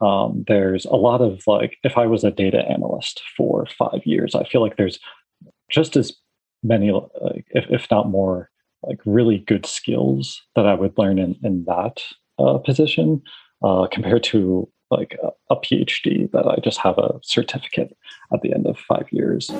um, there's a lot of like if i was a data analyst for five years i feel like there's just as many like, if, if not more like really good skills that i would learn in, in that uh, position uh, compared to like a, a phd that i just have a certificate at the end of five years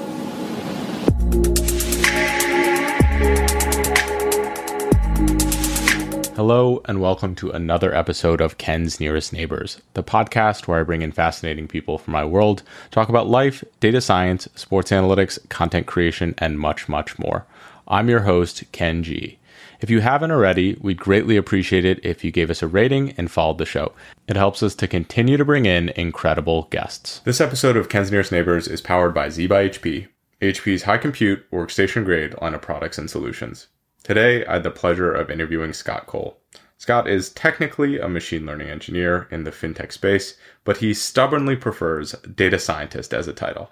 Hello, and welcome to another episode of Ken's Nearest Neighbors, the podcast where I bring in fascinating people from my world, talk about life, data science, sports analytics, content creation, and much, much more. I'm your host, Ken Jee. If you haven't already, we'd greatly appreciate it if you gave us a rating and followed the show. It helps us to continue to bring in incredible guests. This episode of Ken's Nearest Neighbors is powered by Z by HP, HP's high compute, workstation grade line of products and solutions. Today, I had the pleasure of interviewing Scott Cole. Scott is technically a machine learning engineer in the fintech space, but he stubbornly prefers data scientist as a title.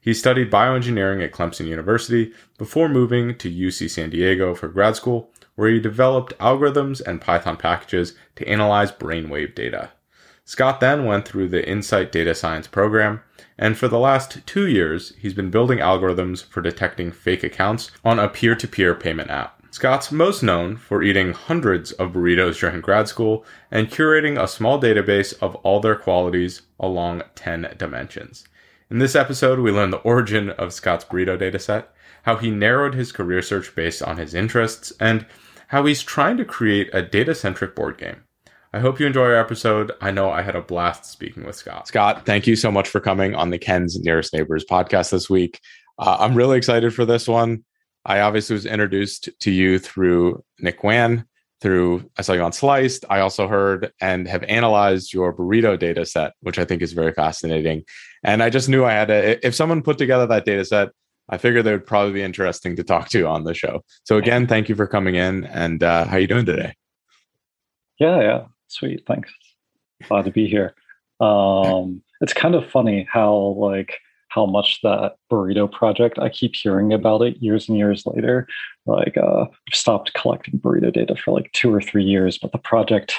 He studied bioengineering at Clemson University before moving to UC San Diego for grad school, where he developed algorithms and Python packages to analyze brainwave data. Scott then went through the Insight Data Science program, and for the last two years, he's been building algorithms for detecting fake accounts on a peer to peer payment app. Scott's most known for eating hundreds of burritos during grad school and curating a small database of all their qualities along 10 dimensions. In this episode, we learn the origin of Scott's burrito dataset, how he narrowed his career search based on his interests, and how he's trying to create a data centric board game. I hope you enjoy our episode. I know I had a blast speaking with Scott. Scott, thank you so much for coming on the Ken's Nearest Neighbors podcast this week. Uh, I'm really excited for this one. I obviously was introduced to you through Nick Wan, through I saw you on Sliced. I also heard and have analyzed your burrito data set, which I think is very fascinating. And I just knew I had to, if someone put together that data set, I figured they would probably be interesting to talk to on the show. So again, thank you for coming in. And uh, how are you doing today? Yeah, yeah, sweet. Thanks. Glad to be here. Um, it's kind of funny how like how much that burrito project i keep hearing about it years and years later. Like uh i've stopped collecting burrito data for like two or three years but the project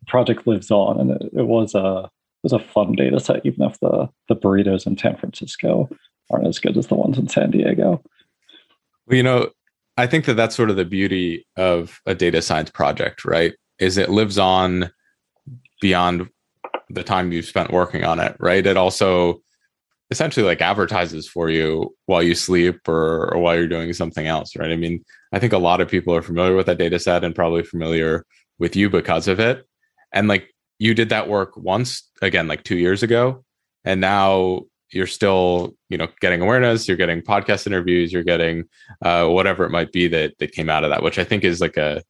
the project lives on and it, it was a it was a fun data set even if the the burritos in san francisco aren't as good as the ones in san diego. Well you know i think that that's sort of the beauty of a data science project right? Is it lives on beyond the time you've spent working on it right? It also essentially like advertises for you while you sleep or, or while you're doing something else, right? I mean, I think a lot of people are familiar with that data set and probably familiar with you because of it. And like you did that work once again, like two years ago, and now you're still, you know, getting awareness, you're getting podcast interviews, you're getting uh, whatever it might be that that came out of that, which I think is like a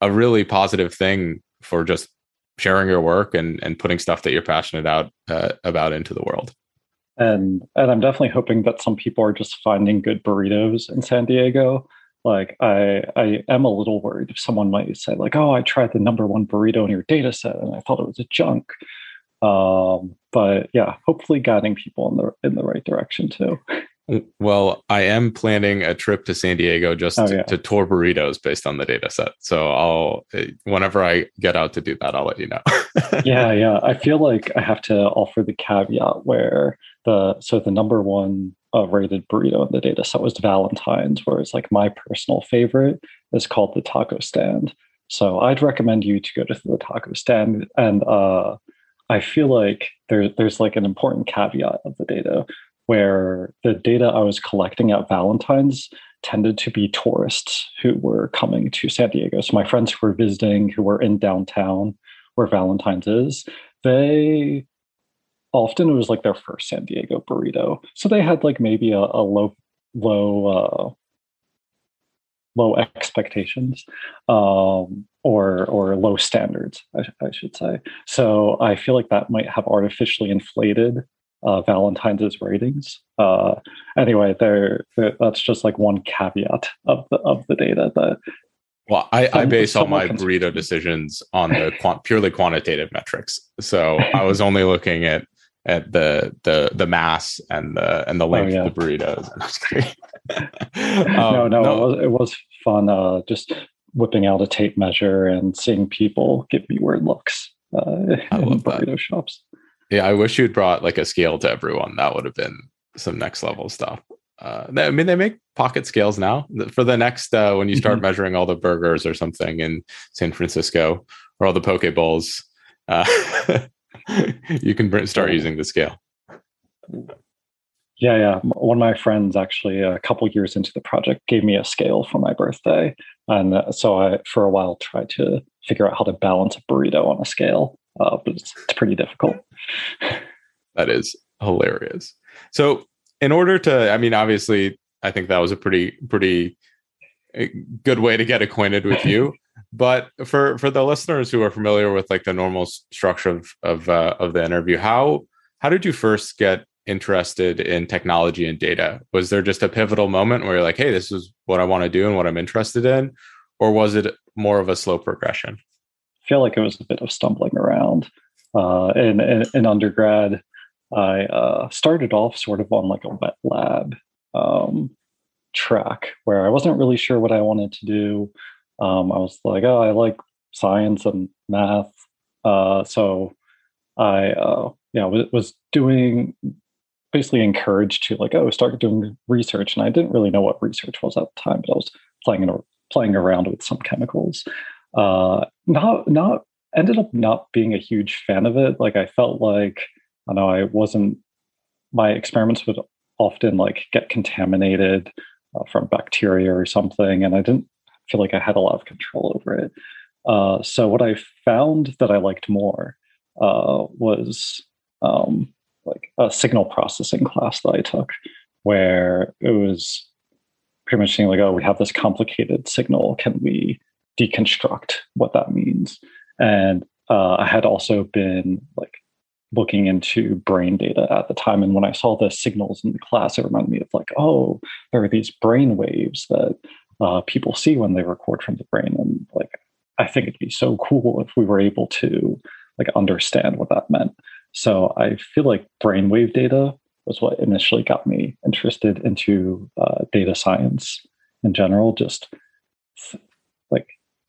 a really positive thing for just sharing your work and and putting stuff that you're passionate out uh, about into the world and and I'm definitely hoping that some people are just finding good burritos in San Diego. Like I I am a little worried if someone might say like, oh, I tried the number one burrito in your data set and I thought it was a junk. Um, but yeah, hopefully guiding people in the in the right direction too. Well, I am planning a trip to San Diego just oh, yeah. to, to, tour burritos based on the data set. So I'll, eh, whenever I get out to do that, I'll let you know. yeah, yeah. I feel like I have to offer the caveat where the so the number one uh, rated burrito in the data set was Valentine's, whereas like my personal favorite is called the Taco Stand. So I'd recommend you to go to the Taco Stand, and uh, I feel like there, there's like an important caveat of the data where the data I was collecting at Valentine's tended to be tourists who were coming to San Diego. So my friends who were visiting, who were in downtown where Valentine's is, they often it was like their first San Diego burrito. So they had like maybe a, a low, low, uh, low expectations, um, or or low standards, I, I, should say. So I feel like that might have artificially inflated uh, Valentine's ratings. Uh, anyway, there that's just like one caveat of the of the data that. Well, I, some, I base all my burrito decisions on the quant, purely quantitative metrics. So I was only looking at at the the the mass and the and the oh, length oh, yeah. of the burritos. um, no, no, no, It, was, it was fun. Uh, just whipping out a tape measure and seeing people give me weird looks uh, in burrito that. shops. Yeah, I wish you'd brought like a scale to everyone. That would have been some next level stuff. Uh, I mean, they make pocket scales now for the next uh, when you start mm-hmm. measuring all the burgers or something in San Francisco or all the poke bowls. Uh, you can start using the scale. Yeah, yeah. One of my friends actually, a couple years into the project, gave me a scale for my birthday, and uh, so I, for a while, tried to figure out how to balance a burrito on a scale, uh, but it's, it's pretty difficult. that is hilarious. So, in order to, I mean, obviously, I think that was a pretty, pretty eh, good way to get acquainted with you. but for for the listeners who are familiar with like the normal structure of of uh, of the interview, how how did you first get interested in technology and data? Was there just a pivotal moment where you're like, hey, this is what I want to do and what I'm interested in? Or was it more of a slow progression? Feel like it was a bit of stumbling around. Uh, in, in, in, undergrad, I uh, started off sort of on like a wet lab um, track where I wasn't really sure what I wanted to do. Um, I was like, oh, I like science and math. Uh, so I uh, yeah was doing basically encouraged to like, oh, start doing research. And I didn't really know what research was at the time, but I was playing playing around with some chemicals. Uh, not not ended up not being a huge fan of it. Like I felt like I know I wasn't. My experiments would often like get contaminated uh, from bacteria or something, and I didn't feel like I had a lot of control over it. Uh, so what I found that I liked more uh, was um, like a signal processing class that I took where it was pretty much saying like, oh, we have this complicated signal. Can we deconstruct what that means? And uh, I had also been like looking into brain data at the time. And when I saw the signals in the class, it reminded me of like, oh, there are these brain waves that uh, people see when they record from the brain. And like, I think it'd be so cool if we were able to like understand what that meant. So I feel like brainwave data was what initially got me interested into uh, data science in general. Just like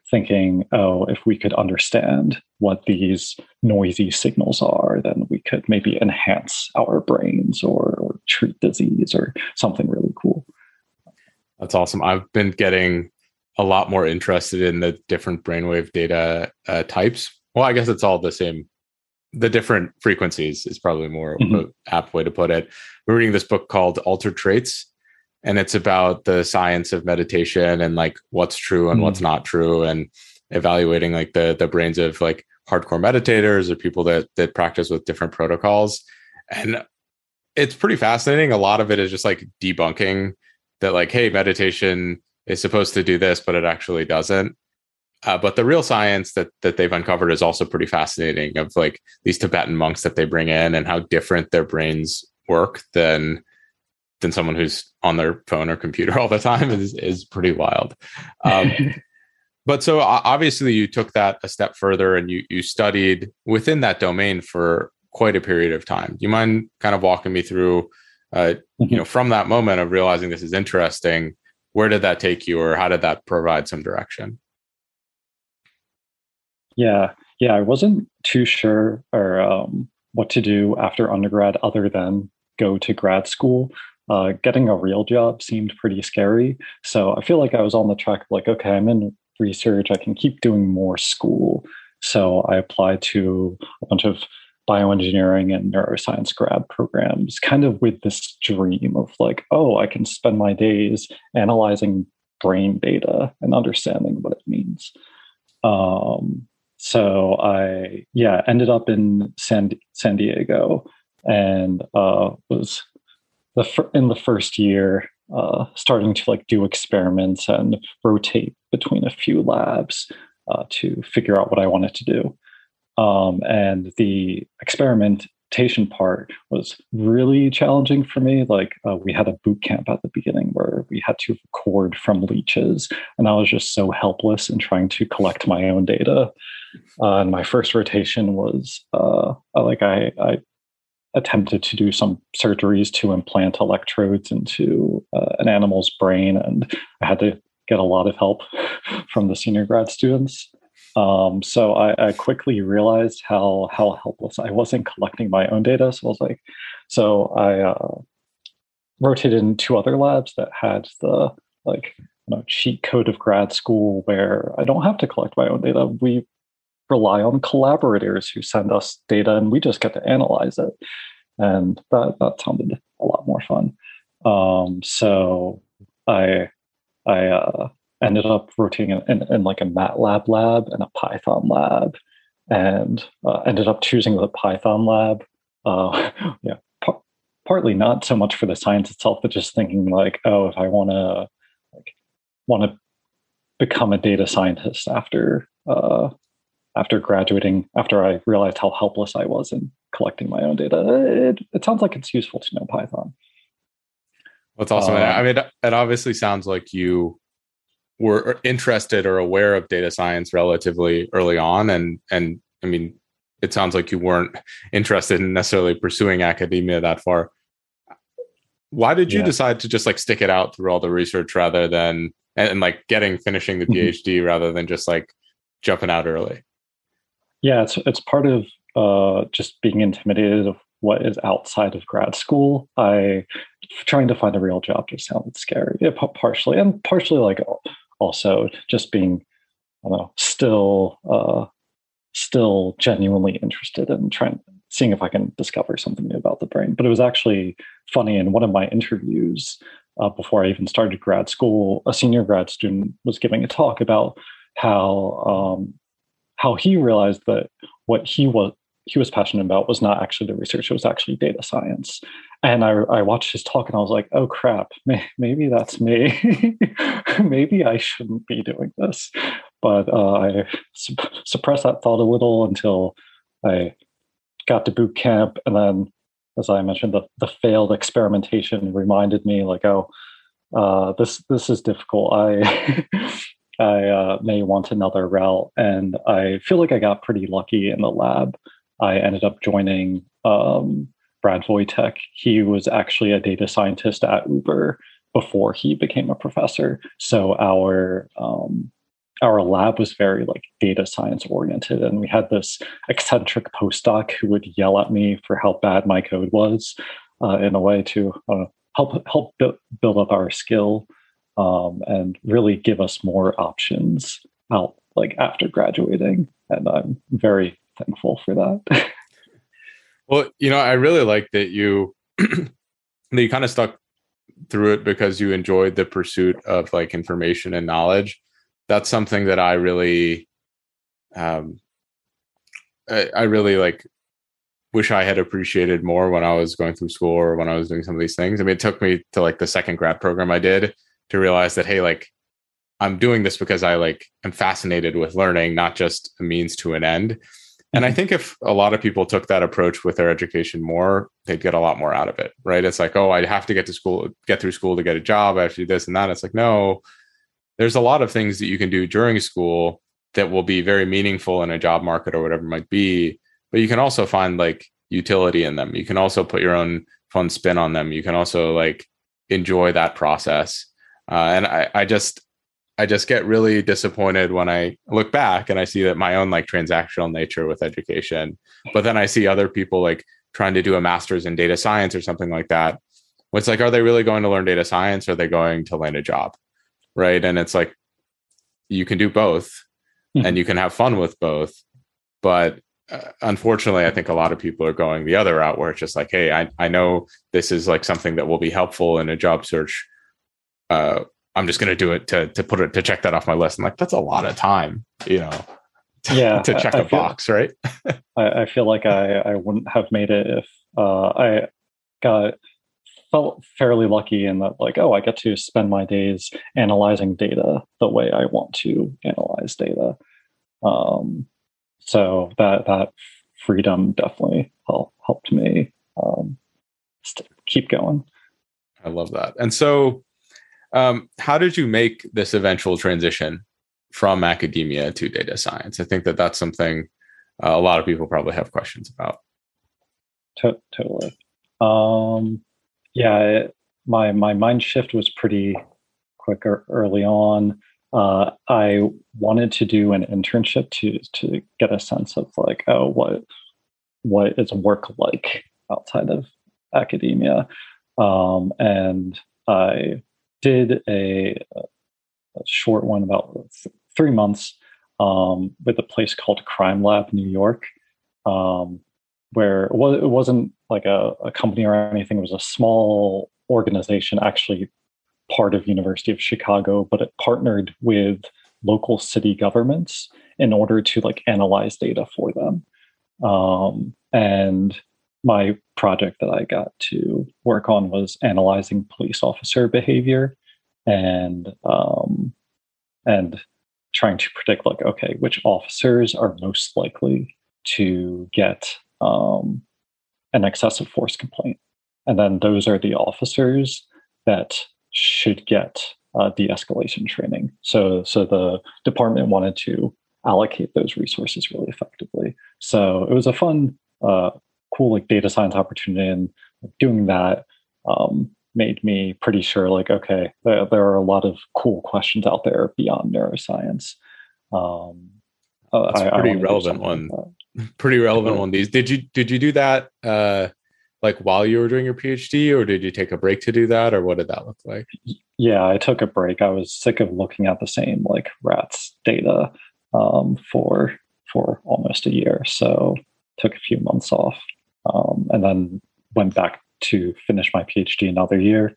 thinking, oh, if we could understand what these noisy signals are, then we could maybe enhance our brains or, or treat disease or something really cool. That's awesome. I've been getting a lot more interested in the different brainwave data uh, types. Well, I guess it's all the same the different frequencies is probably more mm-hmm. apt way to put it. We're reading this book called Altered Traits, and it's about the science of meditation and like what's true and mm-hmm. what's not true, and evaluating like the the brains of like hardcore meditators or people that that practice with different protocols. And it's pretty fascinating. A lot of it is just like debunking that like, hey, meditation is supposed to do this, but it actually doesn't. Uh, but the real science that that they've uncovered is also pretty fascinating of like these Tibetan monks that they bring in and how different their brains work than than someone who's on their phone or computer all the time is is pretty wild. Um, but so obviously you took that a step further and you you studied within that domain for quite a period of time. Do you mind kind of walking me through, uh, you mm-hmm. know, from that moment of realizing this is interesting, where did that take you, or how did that provide some direction? Yeah, yeah, I wasn't too sure or um, what to do after undergrad other than go to grad school. Uh, getting a real job seemed pretty scary, so I feel like I was on the track of like, okay, I'm in research, I can keep doing more school. So I applied to a bunch of bioengineering and neuroscience grad programs, kind of with this dream of like, oh, I can spend my days analyzing brain data and understanding what it means. Um, so I yeah ended up in San San Diego and uh, was the in the first year uh, starting to like do experiments and rotate between a few labs uh, to figure out what I wanted to do. Um, and the experimentation part was really challenging for me. Like uh, we had a boot camp at the beginning where we had to record from leeches, and I was just so helpless in trying to collect my own data. Uh, and my first rotation was uh, like I, I, attempted to do some surgeries to implant electrodes into uh, an animal's brain, and I had to get a lot of help from the senior grad students. Um, so I, I, quickly realized how how helpless I was in collecting my own data. So I was like, so I uh, rotated in two other labs that had the like you know, cheat code of grad school where I don't have to collect my own data. We rely on collaborators who send us data and we just get to analyze it. And that, that sounded a lot more fun. Um, so I I uh, ended up rotating in, in, in, like a MATLAB lab and a Python lab, and uh, ended up choosing the Python lab. Uh, yeah, par- partly not so much for the science itself, but just thinking like, oh, if I want to like want to become a data scientist after uh, after graduating, after I realized how helpless I was in collecting my own data, it, it sounds like it's useful to know Python. That's awesome. Um, I mean, it obviously sounds like you were interested or aware of data science relatively early on, and and I mean, it sounds like you weren't interested in necessarily pursuing academia that far. Why did you yeah. decide to just like stick it out through all the research rather than and, and like getting finishing the PhD rather than just like jumping out early? Yeah, it's it's part of uh, just being intimidated of what is outside of grad school. I trying to find a real job just sounded scary, yeah, partially, and partially like also just being, I don't know, still uh, still genuinely interested in trying seeing if I can discover something new about the brain. But it was actually funny in one of my interviews uh, before I even started grad school, a senior grad student was giving a talk about how um, how he realized that what he was he was passionate about was not actually the research; it was actually data science. And I, I watched his talk, and I was like, "Oh crap, may, maybe that's me. maybe I shouldn't be doing this." But uh, I su- suppressed that thought a little until I got to boot camp, and then, as I mentioned, the the failed experimentation reminded me, like, "Oh, uh, this this is difficult. I I uh, may want another route. And I feel like I got pretty lucky in the lab. I ended up joining um, Brad Voytek. He was actually a data scientist at Uber before he became a professor. So our um, our lab was very like data science oriented, and we had this eccentric postdoc who would yell at me for how bad my code was, uh, in a way to uh, help help build up our skill um, and really give us more options out like after graduating. And I'm very thankful for that. well, you know, I really like that you that you kind of stuck through it because you enjoyed the pursuit of like information and knowledge. That's something that I really um I, I really like wish I had appreciated more when I was going through school or when I was doing some of these things. I mean, it took me to like the second grad program I did to realize that hey like i'm doing this because i like am fascinated with learning not just a means to an end. And i mm-hmm. think if a lot of people took that approach with their education more they'd get a lot more out of it right? It's like oh i have to get to school get through school to get a job. I have to do this and that. It's like no there's a lot of things that you can do during school that will be very meaningful in a job market or whatever it might be but you can also find like utility in them. You can also put your own fun spin on them. You can also like enjoy that process uh, and I, I just I just get really disappointed when I look back and I see that my own like transactional nature with education, but then I see other people like trying to do a master's in data science or something like that. It's like, are they really going to learn data science? Or are they going to land a job? Right. And it's like, you can do both mm-hmm. and you can have fun with both. But uh, unfortunately, I think a lot of people are going the other route where it's just like, hey, I, I know this is like something that will be helpful in a job search uh, I'm just going to do it to to put it to check that off my list. I'm like, that's a lot of time, you know. To, yeah, to check I, a I feel, box, right? I, I, feel like I I wouldn't have made it if uh, I got felt fairly lucky in that like oh I get to spend my days analyzing data the way I want to analyze data. Um, so that that freedom definitely helped helped me um, keep going. I love that. And so um, how did you make this eventual transition from academia to data science? I think that that's something uh, a lot of people probably have questions about. totally. Um, yeah, it, my my mind shift was pretty quick early on. uh, I wanted to do an internship to to get a sense of like, oh, what what is work like outside of academia, um, and I did a, a short one about th- three months um, with a place called Crime Lab New York, um, where it, was, it wasn't like a, a company or anything. It was a small organization, actually part of University of Chicago, but it partnered with local city governments in order to like analyze data for them. Um, and my project that I got to work on was analyzing police officer behavior and um, and trying to predict like okay which officers are most likely to get um, an excessive force complaint. And then those are the officers that should get uh, de-escalation training. So so the department wanted to allocate those resources really effectively. So it was a fun uh, cool like data science opportunity and doing that um, made me pretty sure like okay there, there, are a lot of cool questions out there beyond neuroscience. Um, uh, That's I, pretty I relevant one. like pretty relevant one. These did you did you do that uh like while you were doing your phd or did you take a break to do that or what did that look like? Yeah i took a break. I was sick of looking at the same like rats data um, for for almost a year so took a few months off um, and then went back to finish my PhD another year,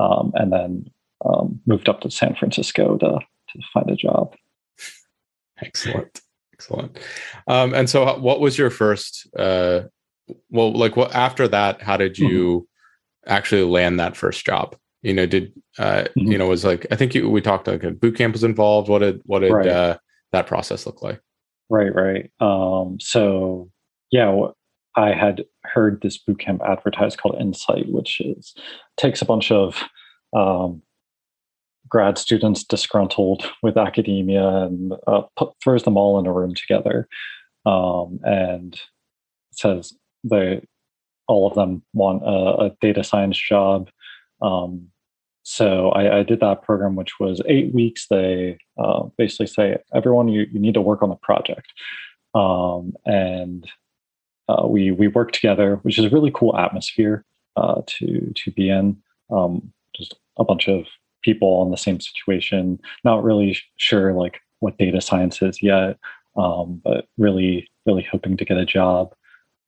um, and then um, moved up to San Francisco to to find a job. Excellent, excellent. Um, and so, what was your first? Uh, well, like what after that? How did you mm-hmm. actually land that first job? You know, did uh, mm-hmm. you know was like I think you, we talked like a boot camp was involved. What did what did right. uh, that process look like? Right, right. Um, so yeah, I had heard this bootcamp advertised called Insight, which is takes a bunch of um, grad students disgruntled with academia and uh, put, throws them all in a room together, um, and says they all of them want a, a data science job. Um, so I, I, did that program, which was eight weeks. They uh, basically say, everyone, you, you need to work on the project. Um, and uh, we we work together, which is a really cool atmosphere uh, to to be in. Um, just a bunch of people in the same situation, not really sure like what data science is yet, um, but really really hoping to get a job.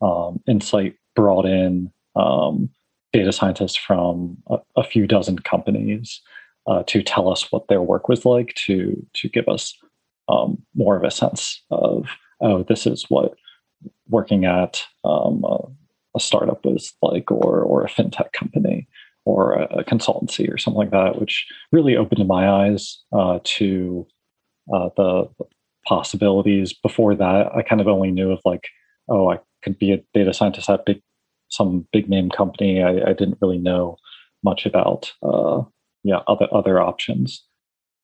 Um, Insight brought in um, data scientists from a, a, few dozen companies uh, to tell us what their work was like, to to give us um, more of a sense of oh, this is what working at um, a, a, startup is like, or or a fintech company, or a, a, consultancy, or something like that, which really opened my eyes uh, to uh, the possibilities. Before that, I kind of only knew of like, oh, I could be a data scientist at big some big name company. I, I didn't really know much about uh, yeah other other options.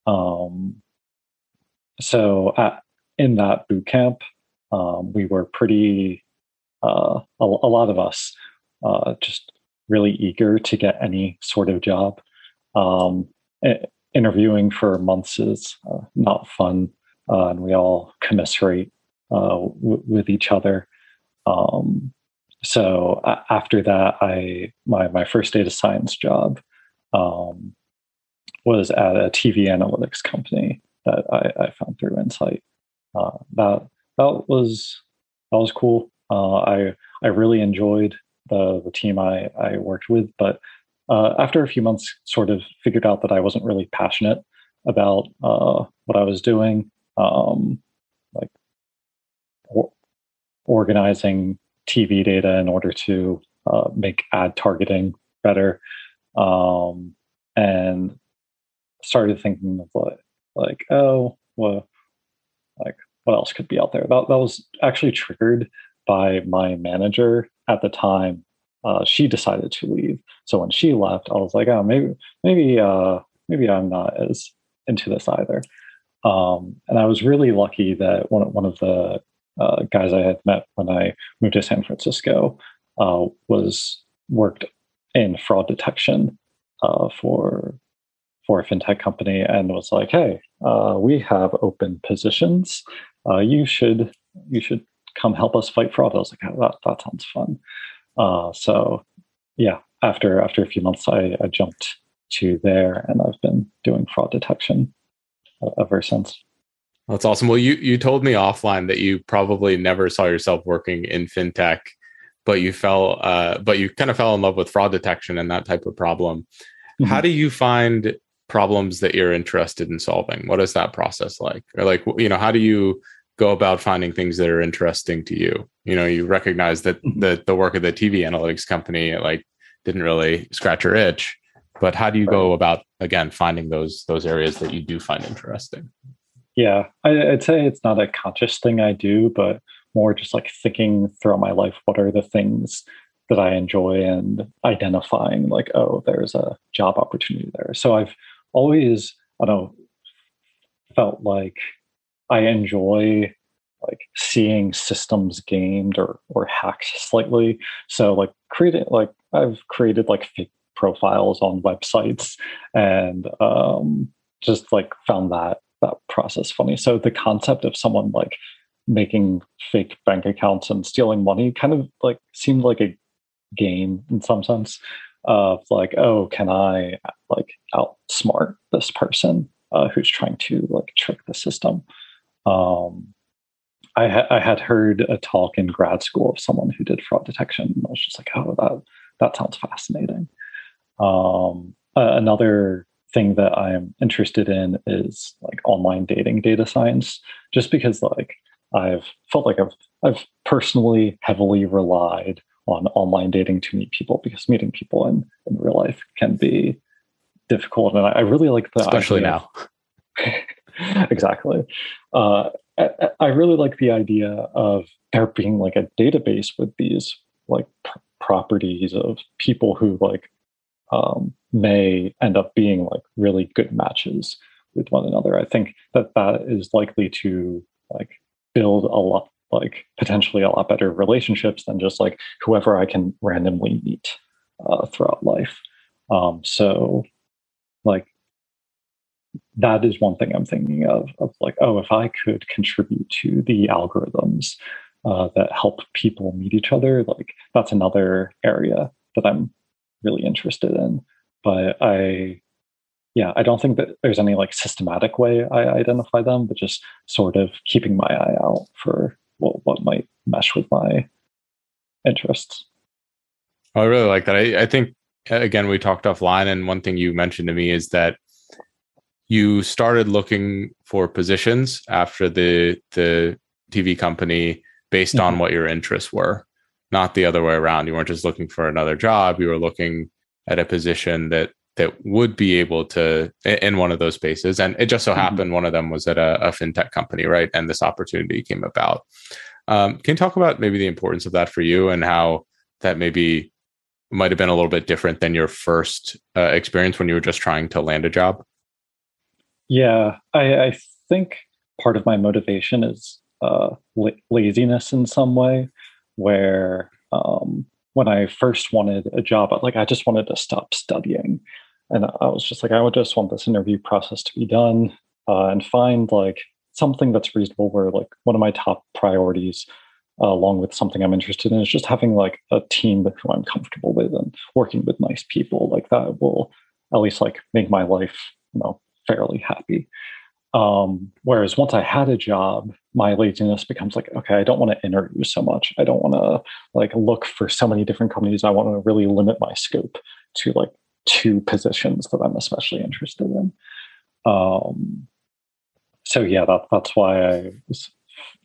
Um, so at, in that boot camp, um, we were pretty, uh, a, a, lot of us, uh, just really eager to get any sort of job. Um, interviewing for months is uh, not fun, uh, and we all commiserate uh, w- with each other. Um, so after that, I my my first data science job um, was at a TV analytics company that I, I found through Insight. Uh, that that was that was cool. Uh, I I really enjoyed the the team I I worked with, but uh, after a few months, sort of figured out that I wasn't really passionate about uh, what I was doing, um, like or, organizing TV data in order to uh, make ad targeting better, um, and started thinking of like, like oh well, what else could be out there? That, that was actually triggered by my manager at the time. Uh, she decided to leave. So when she left, I was like, oh, maybe, maybe, uh, maybe I'm not as into this either. Um, and I was really lucky that one, one of the uh, guys I had met when I moved to San Francisco uh, was worked in fraud detection uh, for for a fintech company and was like, hey, Uh, we have open positions. Uh, you should you should come help us fight fraud. I was like, oh, that that sounds fun. Uh, so yeah, after after a few months, I, I jumped to there, and I've been doing fraud detection uh, ever since. That's awesome. Well, you you told me offline that you probably never saw yourself working in fintech, but you fell uh, but you kind of fell in love with fraud detection and that type of problem. Mm-hmm. How do you find problems that you're interested in solving? What is that process like? Or like you know, how do you go about finding things that are interesting to you? You know, you recognize that mm-hmm. the the work of the TV analytics company like didn't really scratch your itch, but how do you go about again finding those those areas that you do find interesting? Yeah, I, would say it's not a conscious thing I do, but more just like thinking throughout my life what are the things that I enjoy and identifying like, oh, there's a job opportunity there. So I've always, I don't know, felt like I enjoy like seeing systems gamed or or hacked slightly. So like creating like I've created like fake profiles on websites and um just like found that that process funny. So the concept of someone like making fake bank accounts and stealing money kind of like seemed like a game in some sense of like, oh, can I like outsmart this person uh, who's trying to like trick the system? Um, I, ha- I had heard a talk in grad school of someone who did fraud detection. And I was just like, oh, that that sounds fascinating. Um, uh, another thing that I'm interested in is like online dating data science, just because like I've felt like I've I've personally heavily relied on online dating to meet people because meeting people in, in real life can be difficult. And I, I really like the especially now. exactly. Uh, I, I, really like the idea of there being like a database with these like pr- properties of people who like um, may end up being like really good matches with one another. I think that that is likely to like build a lot like potentially a lot better relationships than just like whoever I can randomly meet uh, throughout life. Um, so like that is one thing I'm thinking of of like, oh, if I could contribute to the algorithms uh, that help people meet each other, like that's another area that I'm really interested in. But I yeah, I don't think that there's any like systematic way I identify them, but just sort of keeping my eye out for what, what might mesh with my interests. Oh, I really like that. I, I think again we talked offline, and one thing you mentioned to me is that you started looking for positions after the the TV company based mm-hmm. on what your interests were, not the other way around. You weren't just looking for another job; you were looking at a position that that would be able to in one of those spaces. And it just so mm-hmm. happened one of them was at a, a fintech company, right? And this opportunity came about. Um, can you talk about maybe the importance of that for you and how that maybe might have been a little bit different than your first uh, experience when you were just trying to land a job? Yeah, I, I think part of my motivation is uh, laziness in some way, where um, when I first wanted a job, like I just wanted to stop studying. And I was just like, I would just want this interview process to be done uh, and find like something that's reasonable where like one of my top priorities uh, along with something I'm interested in is just having like a team who I'm comfortable with and working with nice people like that will at least like make my life, you know, fairly happy. Um, whereas once I had a job, my laziness becomes like, okay, I don't want to interview so much. I don't want to like look for so many different companies. I want to really limit my scope to like two positions that I'm especially interested in. Um, so yeah, that, that's why I was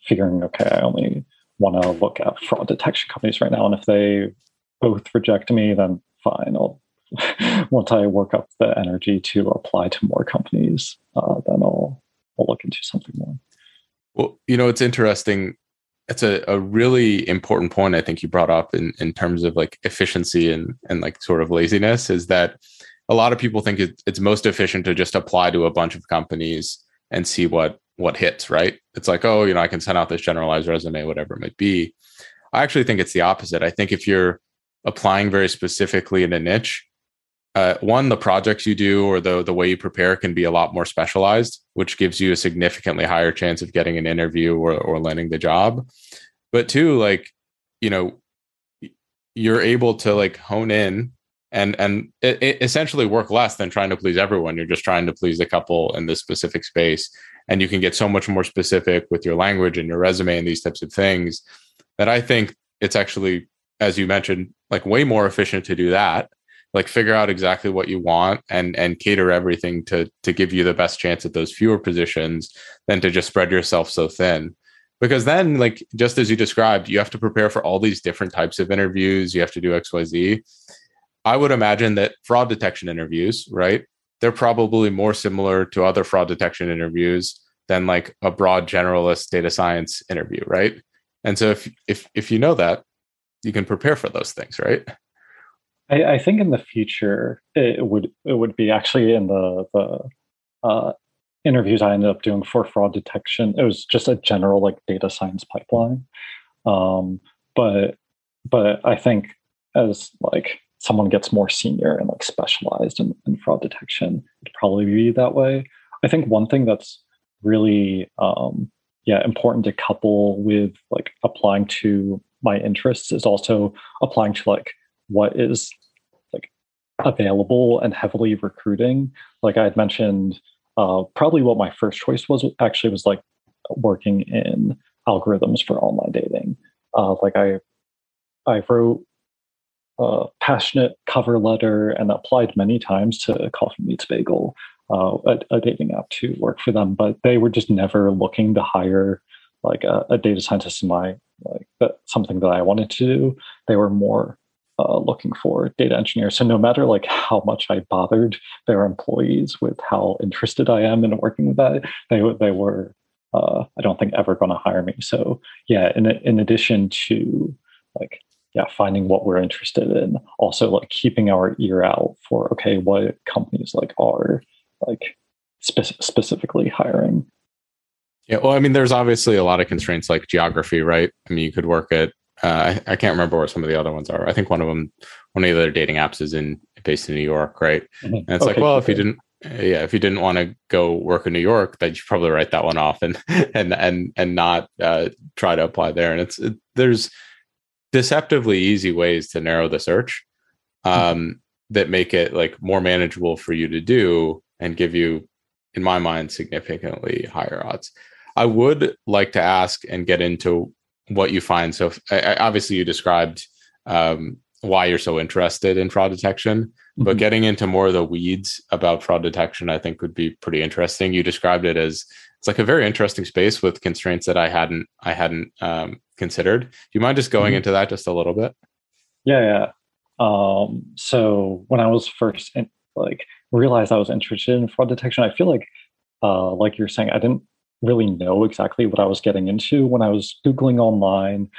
figuring, okay, I only want to look at fraud detection companies right now. And if they both reject me, then fine. I'll once I work up the energy to apply to more companies, uh, then I'll I'll look into something more. Well, you know, it's interesting. It's a, a really important point I think you brought up in, in terms of like efficiency and and like sort of laziness is that a lot of people think it, it's most efficient to just apply to a bunch of companies and see what what hits, right? It's like, oh, you know, I can send out this generalized resume, whatever it might be. I actually think it's the opposite. I think if you're applying very specifically in a niche, uh, one the projects you do or the the way you prepare can be a lot more specialized which gives you a significantly higher chance of getting an interview or, or landing the job. But two like you know you're able to like hone in and and it, it essentially work less than trying to please everyone. You're just trying to please a couple in this specific space and you can get so much more specific with your language and your resume and these types of things that i think it's actually as you mentioned like way more efficient to do that like figure out exactly what you want and and cater everything to to give you the best chance at those fewer positions than to just spread yourself so thin. Because then like just as you described you have to prepare for all these different types of interviews. You have to do xyz i would imagine that fraud detection interviews right? They're probably more similar to other fraud detection interviews than like a broad generalist data science interview right? And so if if if you know that you can prepare for those things right I, I think in the future it would it would be actually in the the uh, interviews I ended up doing for fraud detection. It was just a general like data science pipeline, um, but but I think as like someone gets more senior and like specialized in, in fraud detection, it'd probably be that way. I think one thing that's really um, yeah important to couple with like applying to my interests is also applying to like what is available and heavily recruiting. Like I had mentioned, uh, probably what my first choice was actually was like working in algorithms for online dating. Uh, like I, I wrote a passionate cover letter and applied many times to Coffee Meets Bagel, uh, a, a, dating app to work for them, but they were just never looking to hire like a, a data scientist in my like that something that I wanted to do. They were more uh, looking for data engineers. So no matter like how much I bothered their employees with how interested I am in working with that, they they were uh, I don't think ever going to hire me. So yeah, in in addition to like yeah finding what we're interested in, also like keeping our ear out for okay what companies like are like spe- specifically hiring. Yeah, well, I mean, there's obviously a lot of constraints like geography, right? I mean, you could work at uh, I, I, can't remember what some of the other ones are. I think one of them, one of the other dating apps is in based in New York, right? Mm-hmm. And it's okay, like, well, okay. if you didn't, yeah, if you didn't want to go work in New York, then you probably write that one off and and and and not uh, try to apply there. And it's it, there's deceptively easy ways to narrow the search mm-hmm. um, mm-hmm. that make it like more manageable for you to do and give you, in my mind, significantly higher odds. I would like to ask and get into what you find. So I, obviously, you described um, why you're so interested in fraud detection, mm-hmm. but getting into more of the weeds about fraud detection, I think would be pretty interesting. You described it as it's like a very interesting space with constraints that I hadn't I hadn't um, considered. Do you mind just going mm-hmm. into that just a little bit? Yeah, yeah. Um, so when I was first in, like realized I was interested in fraud detection, I feel like uh, like you're saying, I didn't really know exactly what I was getting into when I was Googling online,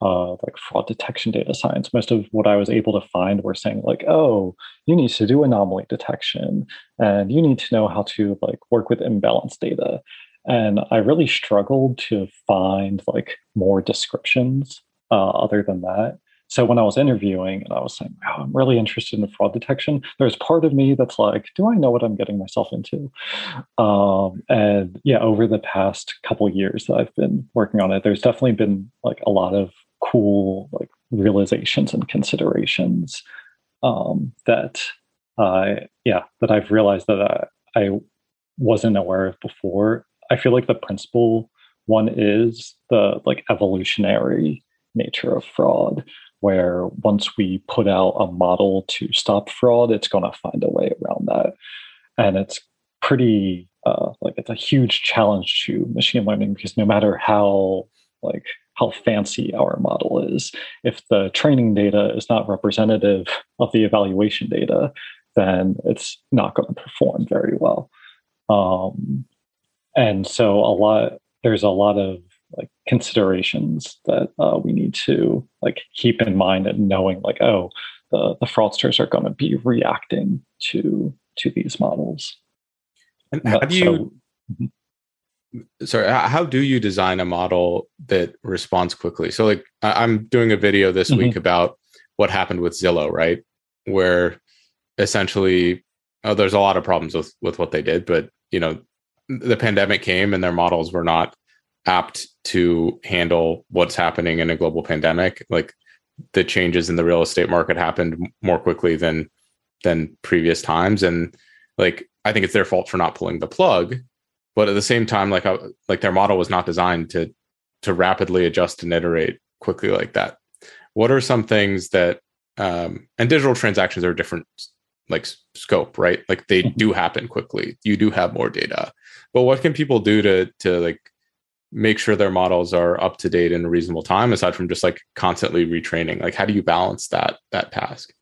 uh, like fraud detection data science. Most of what I was able to find were saying, like, oh, you need to do anomaly detection and you need to know how to like work with imbalanced data. And I really struggled to find like more descriptions uh, other than that. So when I was interviewing and I was saying, wow, I'm really interested in fraud detection, there's part of me that's like, do I know what I'm getting myself into? Um, and yeah, over the past couple years that I've been working on it, there's definitely been like a lot of cool like realizations and considerations um, that I yeah that I've realized that I, I wasn't aware of before. I feel like the principal one is the like evolutionary nature of fraud where once we put out a model to stop fraud, it's going to find a way around that. And it's pretty uh, like it's a huge challenge to machine learning because no matter how like how fancy our model is, if the training data is not representative of the evaluation data, then it's not going to perform very well. Um, and so a lot there's a lot of considerations that uh, we need to like keep in mind and knowing like oh the the fraudsters are going to be reacting to to these models and how do you so, mm-hmm. sorry how do you design a model that responds quickly so like i'm doing a video this mm-hmm. week about what happened with zillow right where essentially oh, there's a lot of problems with with what they did, but you know, the pandemic came and their models were not apt to handle what's happening in a global pandemic. Like the changes in the real estate market happened more quickly than than previous times, and like I think it's their fault for not pulling the plug. But at the same time, like uh, like their model was not designed to to rapidly adjust and iterate quickly like that. What are some things that um, and digital transactions are different like scope, right? Like they mm-hmm. do happen quickly. You do have more data. But what can people do to to like make sure their models are up to date in a reasonable time aside from just like constantly retraining? Like how do you balance that that task?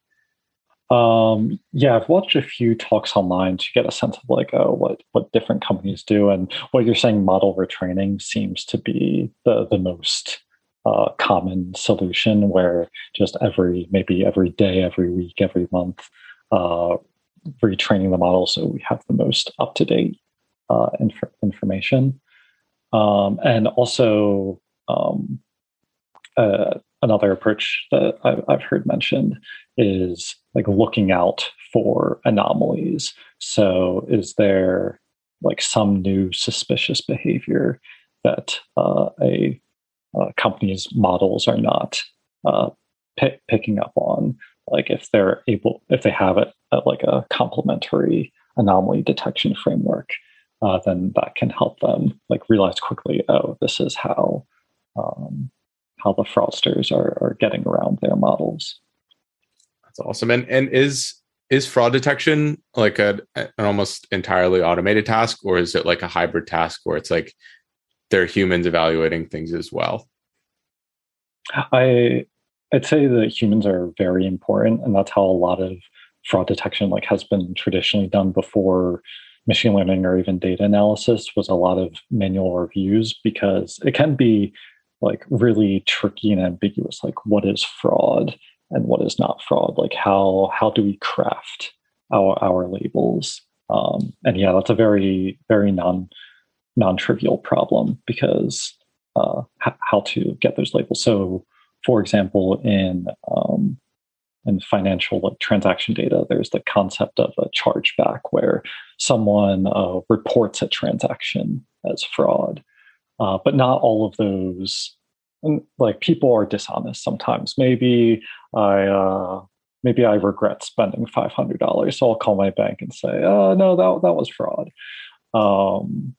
Um, yeah, I've watched a few talks online to get a sense of like uh, what what different companies do, and what you're saying, model retraining seems to be the the most uh, common solution, where just every maybe every day, every week, every month, uh, retraining the model so we have the most up to date uh, inf- information. Um, and also, um, uh, another approach that I've, I've, heard mentioned is like looking out for anomalies. So, is there like some new suspicious behavior that uh, a, a uh, company's models are not uh, p- picking up on? like if they're able if they have it at like a complementary anomaly detection framework uh, then that can help them like realize quickly oh this is how um, how the fraudsters are, are getting around their models. That's awesome. And and is is fraud detection like a, an almost entirely automated task or is it like a hybrid task where it's like there are humans evaluating things as well? I I'd say that humans are very important, and that's how a lot of fraud detection like has been traditionally done before machine learning or even data analysis was a lot of manual reviews because it can be like really tricky and ambiguous like what is fraud and what is not fraud? Like how how do we craft our our labels? Um, and yeah that's a very very non non-trivial problem because uh, h- how to get those labels. So for example, in um, in financial like, transaction data, there's the concept of a chargeback where someone uh, reports a transaction as fraud, uh, but not all of those. Like people are dishonest sometimes. Maybe I uh, maybe I regret spending five hundred dollars, so I'll call my bank and say, "Oh no, that that was fraud." Um,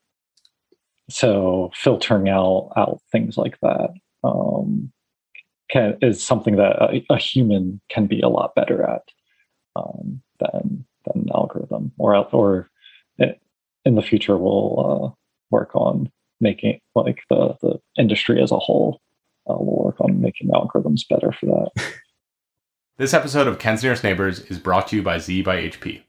so filtering out out things like that. Um, can is something that a, a human can be a lot better at um, than an algorithm or or in the future we'll uh, work on making like the the industry as a whole uh, will work on making algorithms better for that this episode of ken's nearest neighbors is brought to you by z by hp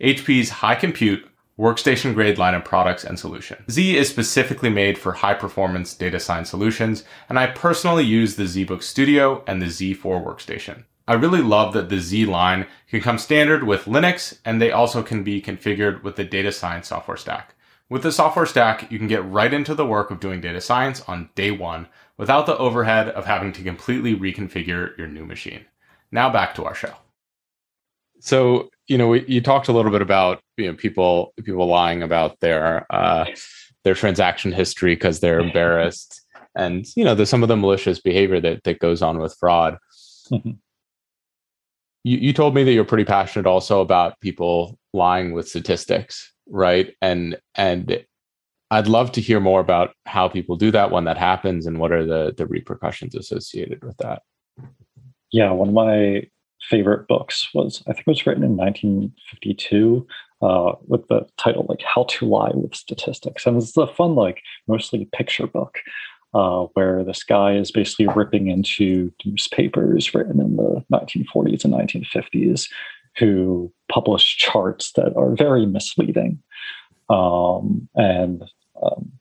hp's high compute workstation grade line of products and solutions. Z is specifically made for high performance data science solutions, and I personally use the ZBook Studio and the Z4 workstation. I really love that the Z line can come standard with Linux and they also can be configured with the data science software stack. With the software stack, you can get right into the work of doing data science on day one without the overhead of having to completely reconfigure your new machine. Now back to our show. So, you know, we, you talked a little bit about you know people people lying about their uh, their transaction history because they're embarrassed, and you know, there's some of the malicious behavior that that goes on with fraud. Mm-hmm. You, you told me that you're pretty passionate also about people lying with statistics, right? And and I'd love to hear more about how people do that when that happens and what are the the repercussions associated with that. Yeah, one of my favorite books was I think it was written in 1952 uh, with the title like How to Lie with Statistics, and it's a fun like mostly picture book. Uh, where this guy is basically ripping into newspapers written in the 1940s and 1950s who publish charts that are very misleading. Um, and um,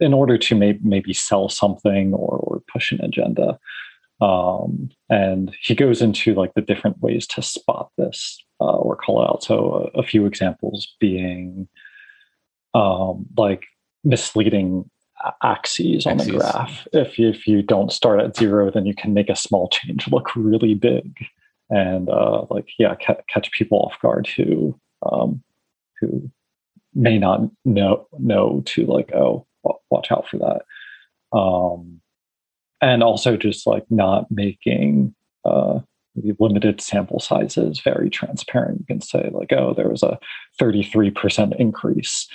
in order to may- maybe sell something or, or push an agenda, um, and he goes into like the different ways to spot this uh, or call it out. So a, a few examples being um, like misleading axes on axes. the graph. If you, if you don't start at zero, then you can make a small change look really big. and uh, like yeah ca- catch people off guard who um, who may not know know to like oh watch out for that um, and also just like not making uh, limited sample sizes very transparent you can say like oh there was a 33% increase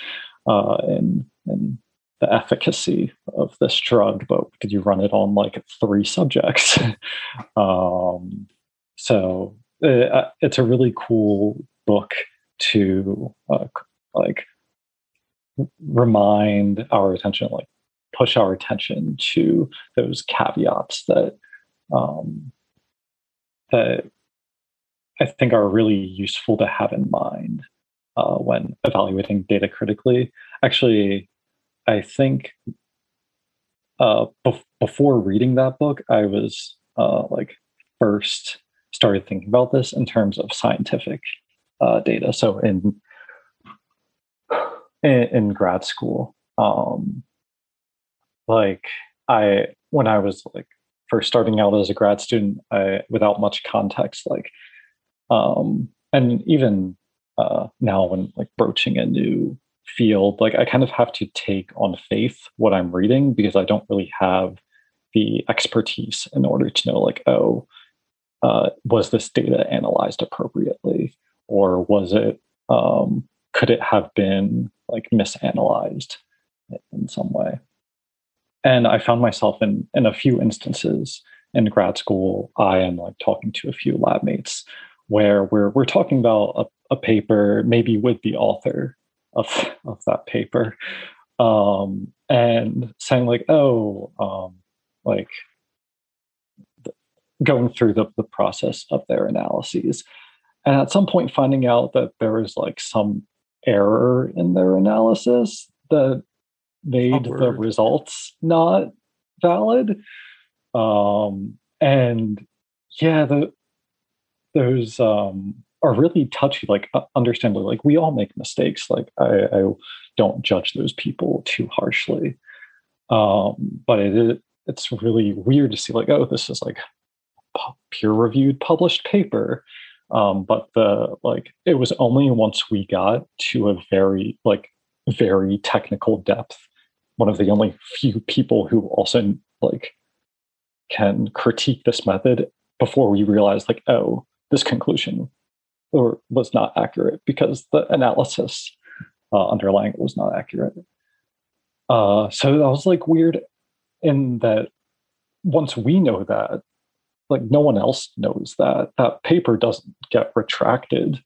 uh, in in the efficacy of this drug but did you run it on like three subjects um, so uh, it's a really cool book to uh, like remind our attention, like push our attention to those caveats that um, that I think are really useful to have in mind uh, when evaluating data critically. Actually, I think uh, be- before reading that book, I was uh, like first started thinking about this in terms of scientific uh, data. So in, in in, grad school, um, like I when I was like first starting out as a grad student, I without much context, like um, and even uh, now when like broaching a new field, like I kind of have to take on faith what I'm reading because I don't really have the expertise in order to know like oh uh, was this data analyzed appropriately? Or was it um, could it have been like misanalyzed in some way? And i found myself in in a few instances in grad school i am like talking to a few lab mates where we're we're talking about a, a paper maybe with the author of of that paper. Um, and saying like oh um, like going through the, the process of their analyses. And at some point finding out that there was like some error in their analysis that made the results not valid. Um and yeah the those um are really touchy like uh, understandably like we all make mistakes like i i don't judge those people too harshly. Um but it it's really weird to see like oh this is like peer reviewed published paper. Um, but the like it was only once we got to a very like very technical depth one of the only few people who also like can critique this method before we realize like oh this conclusion or was not accurate because the analysis uh, underlying it was not accurate. Uh, so that was like weird in that once we know that like no one else knows that that paper doesn't get retracted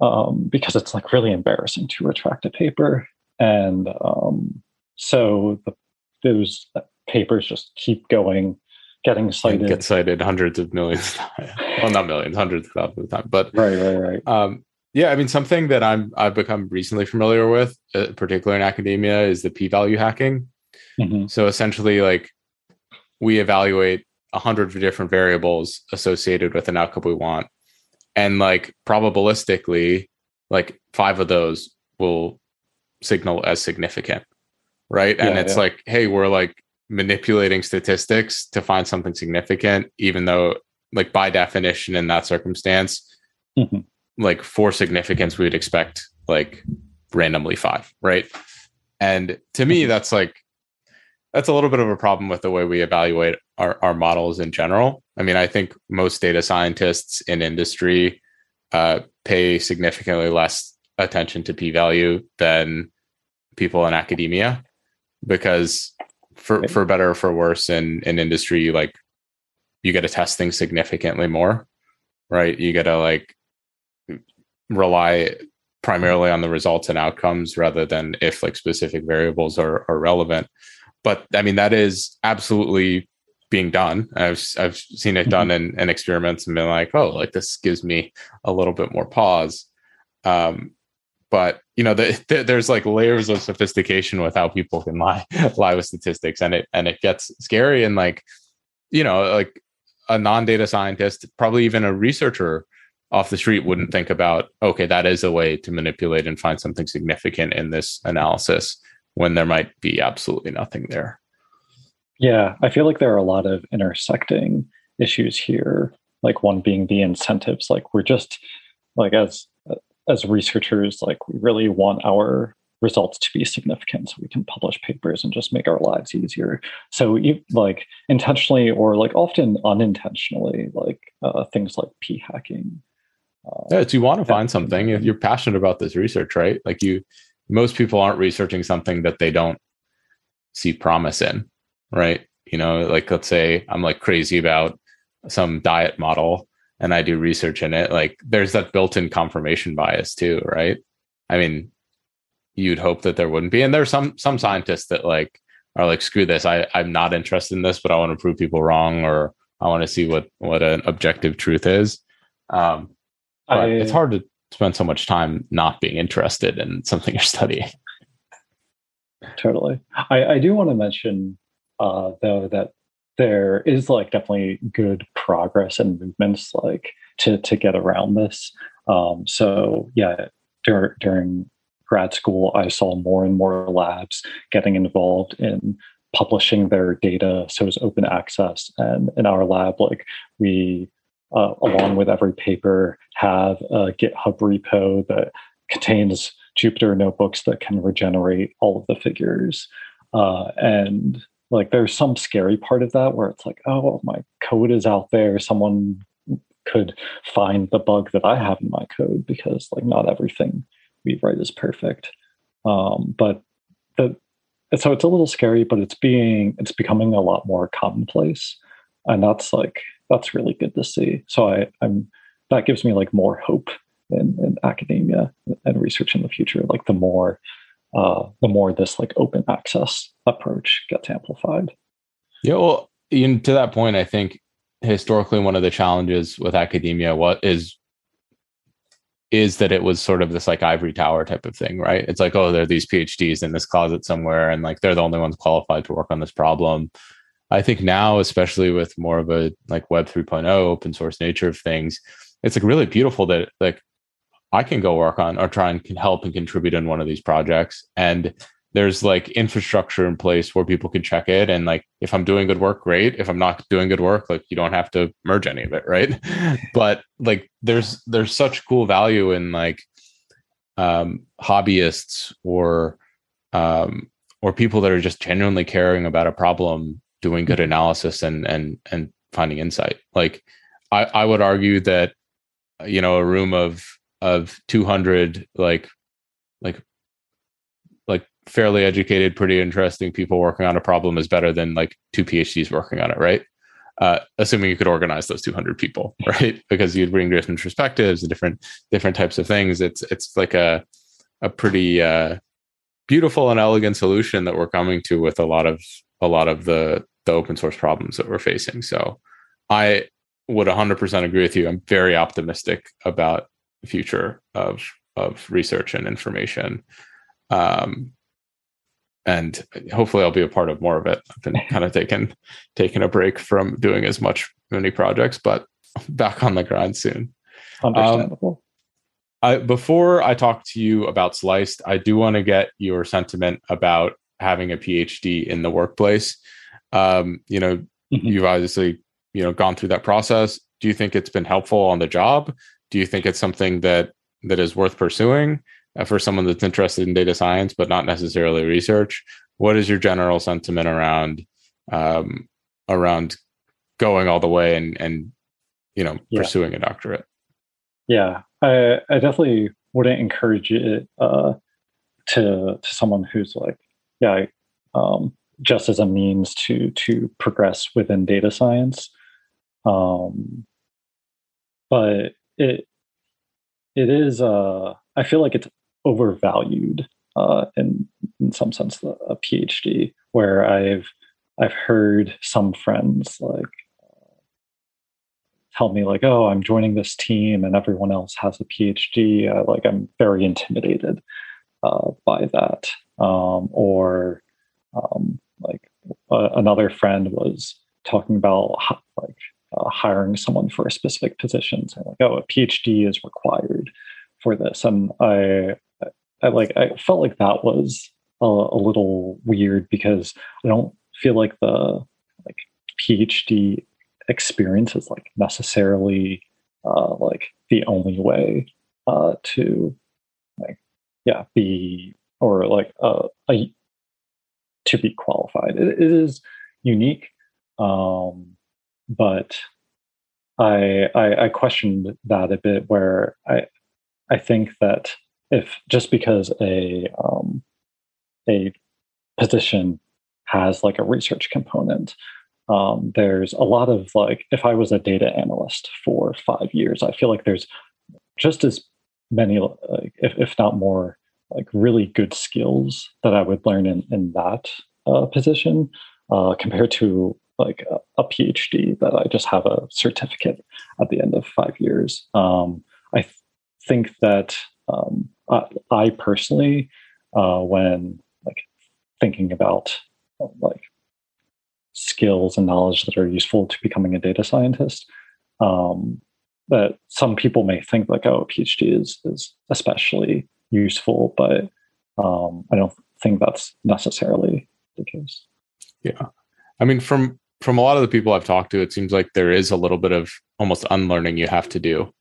um, because it's like really embarrassing to retract a paper. And um, so the, those papers just keep going getting cited get cited hundreds of millions well not millions hundreds of thousands of times but right right right um, yeah i mean something that i'm i've become recently familiar with uh, particularly in academia is the p-value hacking mm-hmm. so essentially like we evaluate a hundred different variables associated with an outcome we want. And like probabilistically, like five of those will signal as significant. Right. And yeah, it's yeah. like, hey, we're like manipulating statistics to find something significant, even though like by definition in that circumstance, mm-hmm. like for significance, we'd expect like randomly five. Right. And to me, mm-hmm. that's like that's a little bit of a problem with the way we evaluate our, our models in general. I mean, I think most data scientists in industry uh, pay significantly less attention to p value than people in academia because for for better or for worse in in industry like you get to test things significantly more right you got to like rely primarily on the results and outcomes rather than if like specific variables are, are relevant but I mean that is absolutely being done. I've I've seen it done mm-hmm. in, in experiments and been like, oh, like this gives me a little bit more pause. Um, but you know, the, the, there's like layers of sophistication with how people can lie lie with statistics, and it and it gets scary. And like, you know, like a non-data scientist, probably even a researcher off the street wouldn't think about, okay, that is a way to manipulate and find something significant in this analysis when there might be absolutely nothing there. Yeah, I feel like there are a lot of intersecting issues here like one being the incentives like we're just like as as researchers like we really want our results to be significant so we can publish papers and just make our lives easier. So like intentionally or like often unintentionally like uh, things like p hacking uh, yeah, so you want to find something if you're passionate about this research right? Like you most people aren't researching something that they don't see promise in right? You know like let's say i'm like crazy about some diet model and i do research in it like there's that built-in confirmation bias too right? I mean you'd hope that there wouldn't be and there's some some scientists that like are like screw this i i'm not interested in this but i want to prove people wrong or i want to see what what an objective truth is. Um but I, it's hard to spend so much time not being interested in something you're studying. Totally. I i do want to mention uh though that there is like definitely good progress and movements like to to get around this um so yeah dur- during grad school, I saw more and more labs getting involved in publishing their data so it's open access. And in our lab, like we, uh, along with every paper, have a GitHub repo that contains Jupyter notebooks that can regenerate all of the figures. Uh, and like there's some scary part of that where it's like, oh, my code is out there. Someone could find the bug that I have in my code because like not everything we write is perfect. Um, but the so it's a little scary, but it's being it's becoming a lot more commonplace, and that's like that's really good to see. So I, I'm that gives me like more hope in, in academia and research in the future. Like the more uh, the more this like open access approach gets amplified. Yeah, well, to that point, I think historically one of the challenges with academia what is is that it was sort of this like ivory tower type of thing, right? It's like, oh, there are these PhDs in this closet somewhere, and like they're the only ones qualified to work on this problem. I think now, especially with more of a like Web 3.0 open source nature of things, it's like really beautiful that like I can go work on or try and can help and contribute in one of these projects. And there's like infrastructure in place where people can check it. And like if i'm doing good work great. If i'm not doing good work like you don't have to merge any of it right? But like there's there's such cool value in like um hobbyists or um or people that are just genuinely caring about a problem doing good analysis and and and finding insight. Like i i would argue that you know a room of of 200 like like like fairly educated, pretty interesting people working on a problem is better than like two PhDs working on it, right? Uh, assuming you could organize those 200 people, right? because you'd bring different perspectives and different different types of things. It's it's like a a pretty uh, beautiful and elegant solution that we're coming to with a lot of a lot of the the open source problems that we're facing. So I would 100% agree with you. I'm very optimistic about future of of research and information. Um, and hopefully I'll be a part of more of it. I've been kind of taking taking a break from doing as much many projects, but back on the grind soon. Understandable. Um, I, before I talk to you about Sliced, I do want to get your sentiment about having a PhD in the workplace. Um, you know, mm-hmm. you've obviously you know gone through that process. Do you think it's been helpful on the job? Do you think it's something that that is worth pursuing? Uh, for someone that's interested in data science but not necessarily research what is your general sentiment around um, around going all the way and and you know yeah. pursuing a doctorate yeah i i definitely wouldn't encourage it uh, to to someone who's like yeah um, just as a means to to progress within data science um, but it it is uh i feel like it's overvalued uh, in in some sense a PhD. Where I've I've heard some friends like tell me like, "Oh, I'm joining this team, and everyone else has a PhD." Uh, like I'm very intimidated uh, by that. Um, or um, like uh, another friend was talking about like uh, hiring someone for a specific position, saying like, "Oh, a PhD is required." for this and i I like I felt like that was a, a little weird because I don't feel like the like PhD experience is like necessarily uh, like the only way uh, to like yeah be or like uh, a, to be qualified. it, it is unique, um, but I, I I questioned that a bit. Where I I think that if just because a um, a position has like a research component um, there's a lot of like if i was a data analyst for five years i feel like there's just as many like, if, if not more like really good skills that i would learn in, in that uh, position uh, compared to like a, a, phd that i just have a certificate at the end of five years um, i th- think that um, I, I, personally uh, when like thinking about like skills and knowledge that are useful to becoming a data scientist. Um, that some people may think like, oh, a PhD is is especially useful, but um, I don't think that's necessarily the case. Yeah, I mean, from from a lot of the people I've talked to, it seems like there is a little bit of almost unlearning you have to do.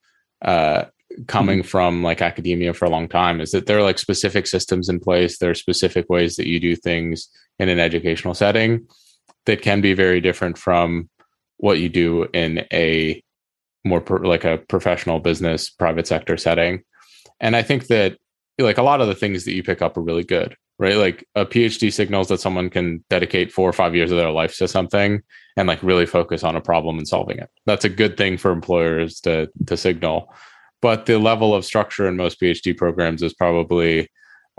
Uh, coming mm-hmm. from like academia for a long time is that there are like specific systems in place there are specific ways that you do things in an educational setting that can be very different from what you do in a more pro- like a professional business private sector setting and i think that like a lot of the things that you pick up are really good right like a phd signals that someone can dedicate four or five years of their life to something and like really focus on a problem and solving it that's a good thing for employers to to signal but the level of structure in most phd programs is probably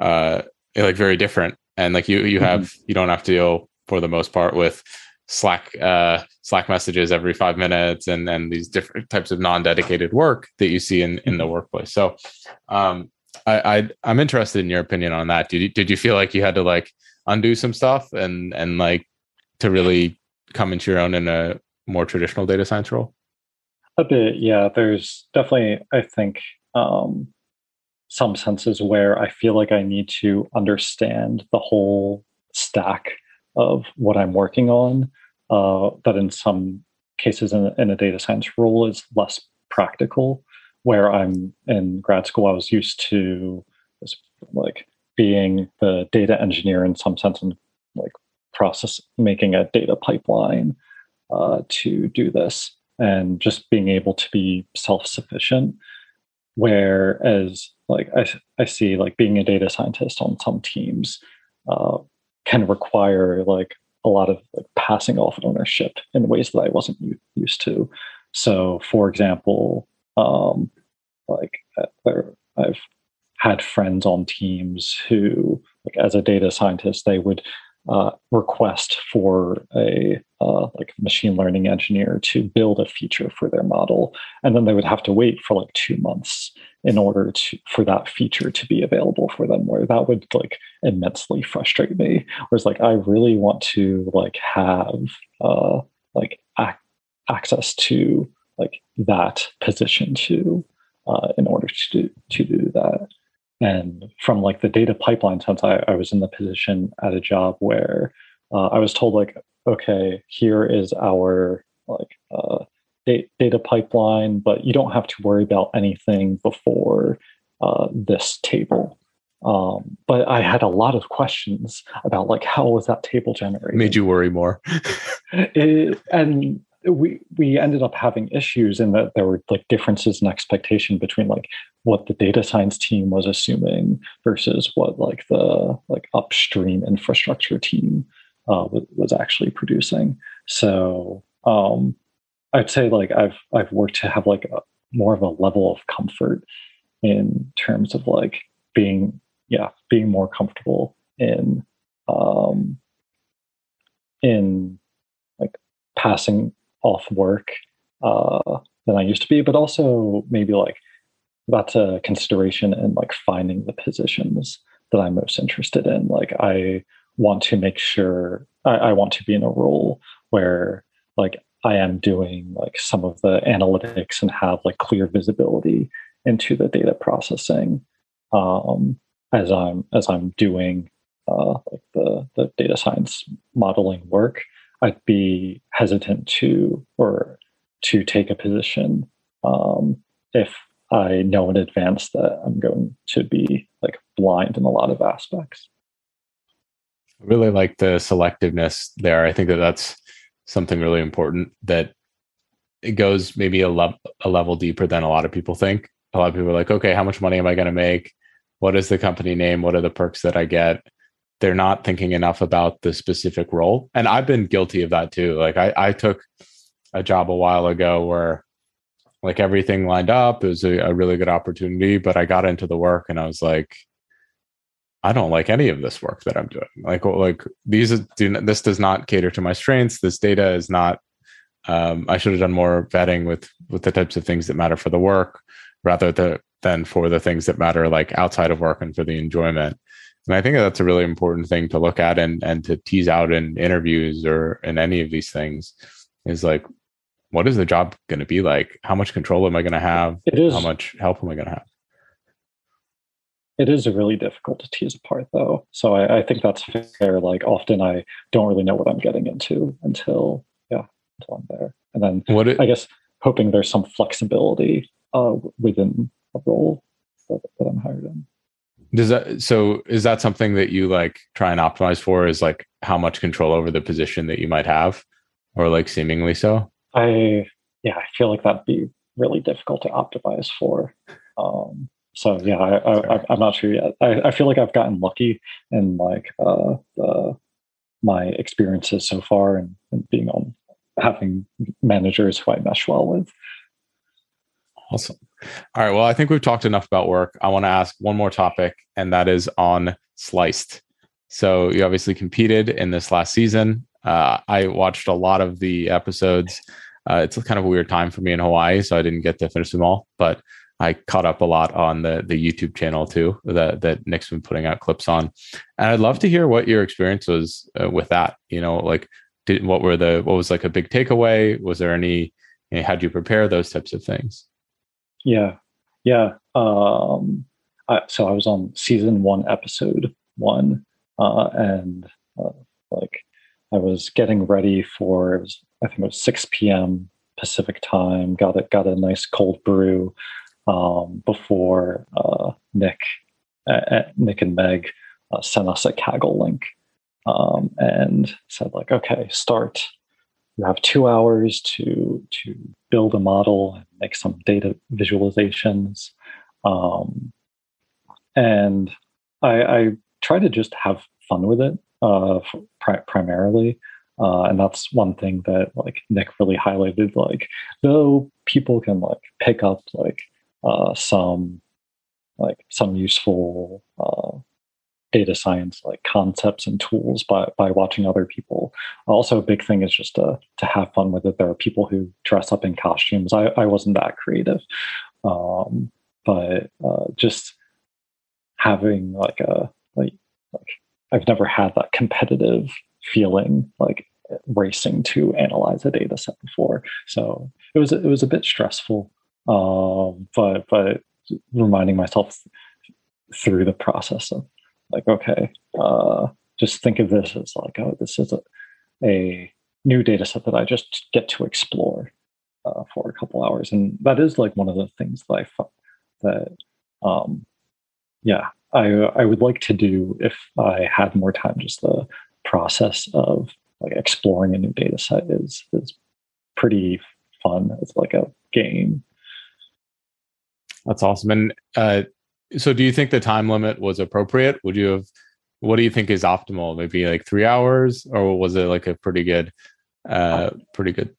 uh like very different and like you you have mm-hmm. you don't have to deal for the most part with Slack uh, Slack messages every five minutes and and these different types of non-dedicated work that you see in in the mm-hmm. workplace. So um, I, I am interested in your opinion on that. Did you did you feel like you had to like undo some stuff and and like to really come into your own in a more traditional data science role? A bit, yeah. There's definitely I think um, some senses where I feel like I need to understand the whole stack of what I'm working on uh, that in some cases in, in a data science role is less practical. Where I'm in grad school, I was used to like being the data engineer in some sense and like process making a data pipeline uh, to do this and just being able to be self-sufficient whereas like I, I see like being a data scientist on some teams uh, can require like a lot of like passing off ownership in ways that I wasn't used to. So, for example, um, like uh, I've had friends on teams who, like as a data scientist, they would uh, request for a uh, like machine learning engineer to build a feature for their model, and then they would have to wait for like two months in order to for that feature to be available for them. Where that would like immensely frustrate me. Whereas like I really want to like have uh, like ac- access to like that position too uh, in order to do, to do that. And from like the data pipeline sense, I, I was in the position at a job where uh, I was told like, okay, here is our like uh, data pipeline, but you don't have to worry about anything before uh, this table. Um, but I had a lot of questions about like how was that table generated? Made you worry more. it, and we we ended up having issues in that there were like differences in expectation between like what the data science team was assuming versus what like the like upstream infrastructure team uh, was, was actually producing. So um i'd say like i've i've worked to have like a, more of a level of comfort in terms of like being yeah being more comfortable in um in like passing off work uh, than I used to be, but also maybe like that's a consideration in like finding the positions that I'm most interested in. Like I want to make sure I, I want to be in a role where like I am doing like some of the analytics and have like clear visibility into the data processing um, as I'm as I'm doing uh, like the the data science modeling work. I'd be hesitant to or to take a position um, if I know in advance that I'm going to be like blind in a lot of aspects. I really like the selectiveness there. I think that that's something really important that it goes maybe a, le- a level deeper than a lot of people think. A lot of people are like, okay, how much money am I going to make? What is the company name? What are the perks that I get? They're not thinking enough about the specific role. And I've been guilty of that too. Like I, I took a job a while ago where like everything lined up. It was a, a really good opportunity, but I got into the work and I was like, I don't like any of this work that I'm doing. Like, like these do this does not cater to my strengths. This data is not. Um, I should have done more vetting with with the types of things that matter for the work, rather the, than for the things that matter like outside of work and for the enjoyment. And I think that's a really important thing to look at and and to tease out in interviews or in any of these things is like what is the job going to be like? How much control am I going to have? It is. How much help am I going to have? It is really difficult to tease apart, though. So I, I, think that's fair. Like often, I don't really know what I'm getting into until yeah, until I'm there, and then what it, I guess hoping there's some flexibility uh, within a role that, that I'm hired in. Does that so? Is that something that you like try and optimize for? Is like how much control over the position that you might have, or like seemingly so? I yeah, I feel like that'd be really difficult to optimize for. Um, so yeah, I, I, am not sure yet. I, I feel like I've gotten lucky in like uh, the, my experiences so far and, and being on having managers who I mesh well with. Awesome. All right. Well, I think we've talked enough about work. I want to ask one more topic, and that is on Sliced. So you obviously competed in this last season. Uh, I watched a lot of the episodes. Uh, it's kind of a weird time for me in Hawaii, so I didn't get to finish them all. But I caught up a lot on the the YouTube channel too that that Nick's been putting out clips on, and I'd love to hear what your experience was uh, with that. You know, like did what were the what was like a big takeaway? Was there any? You know, how do you prepare those types of things? Yeah, yeah. Um, I, so I was on season one, episode one, uh, and uh, like I was getting ready for it was I think it was 6 p.m. Pacific time. Got it. Got a nice cold brew um, before uh, Nick, uh, Nick and Meg uh, sent us a Kaggle link um, and said like, okay, start. You have two hours to to build a model and make some data visualizations. Um, and I, I try to just have fun with it uh, pri- primarily. Uh, and that's one thing that like Nick really highlighted. Like, though people can like pick up like uh, some like some useful uh, data science like concepts and tools by by watching other people. Also, a big thing is just to to have fun with it. There are people who dress up in costumes. I I wasn't that creative, um, but uh, just having like a like like I've never had that competitive feeling like racing to analyze a data set before. So it was it was a bit stressful, um, but but reminding myself through the process of like okay, uh, just think of this as like oh this is a, a new data set that I just get to explore uh, for a couple hours, and that is like one of the things that I found that um, yeah I I would like to do if I had more time. Just the process of like exploring a new data set is is pretty fun. It's like a game. That's awesome. And uh, so, do you think the time limit was appropriate? Would you have? What do you think is optimal? Maybe like three hours, or was it like a pretty good, uh, pretty good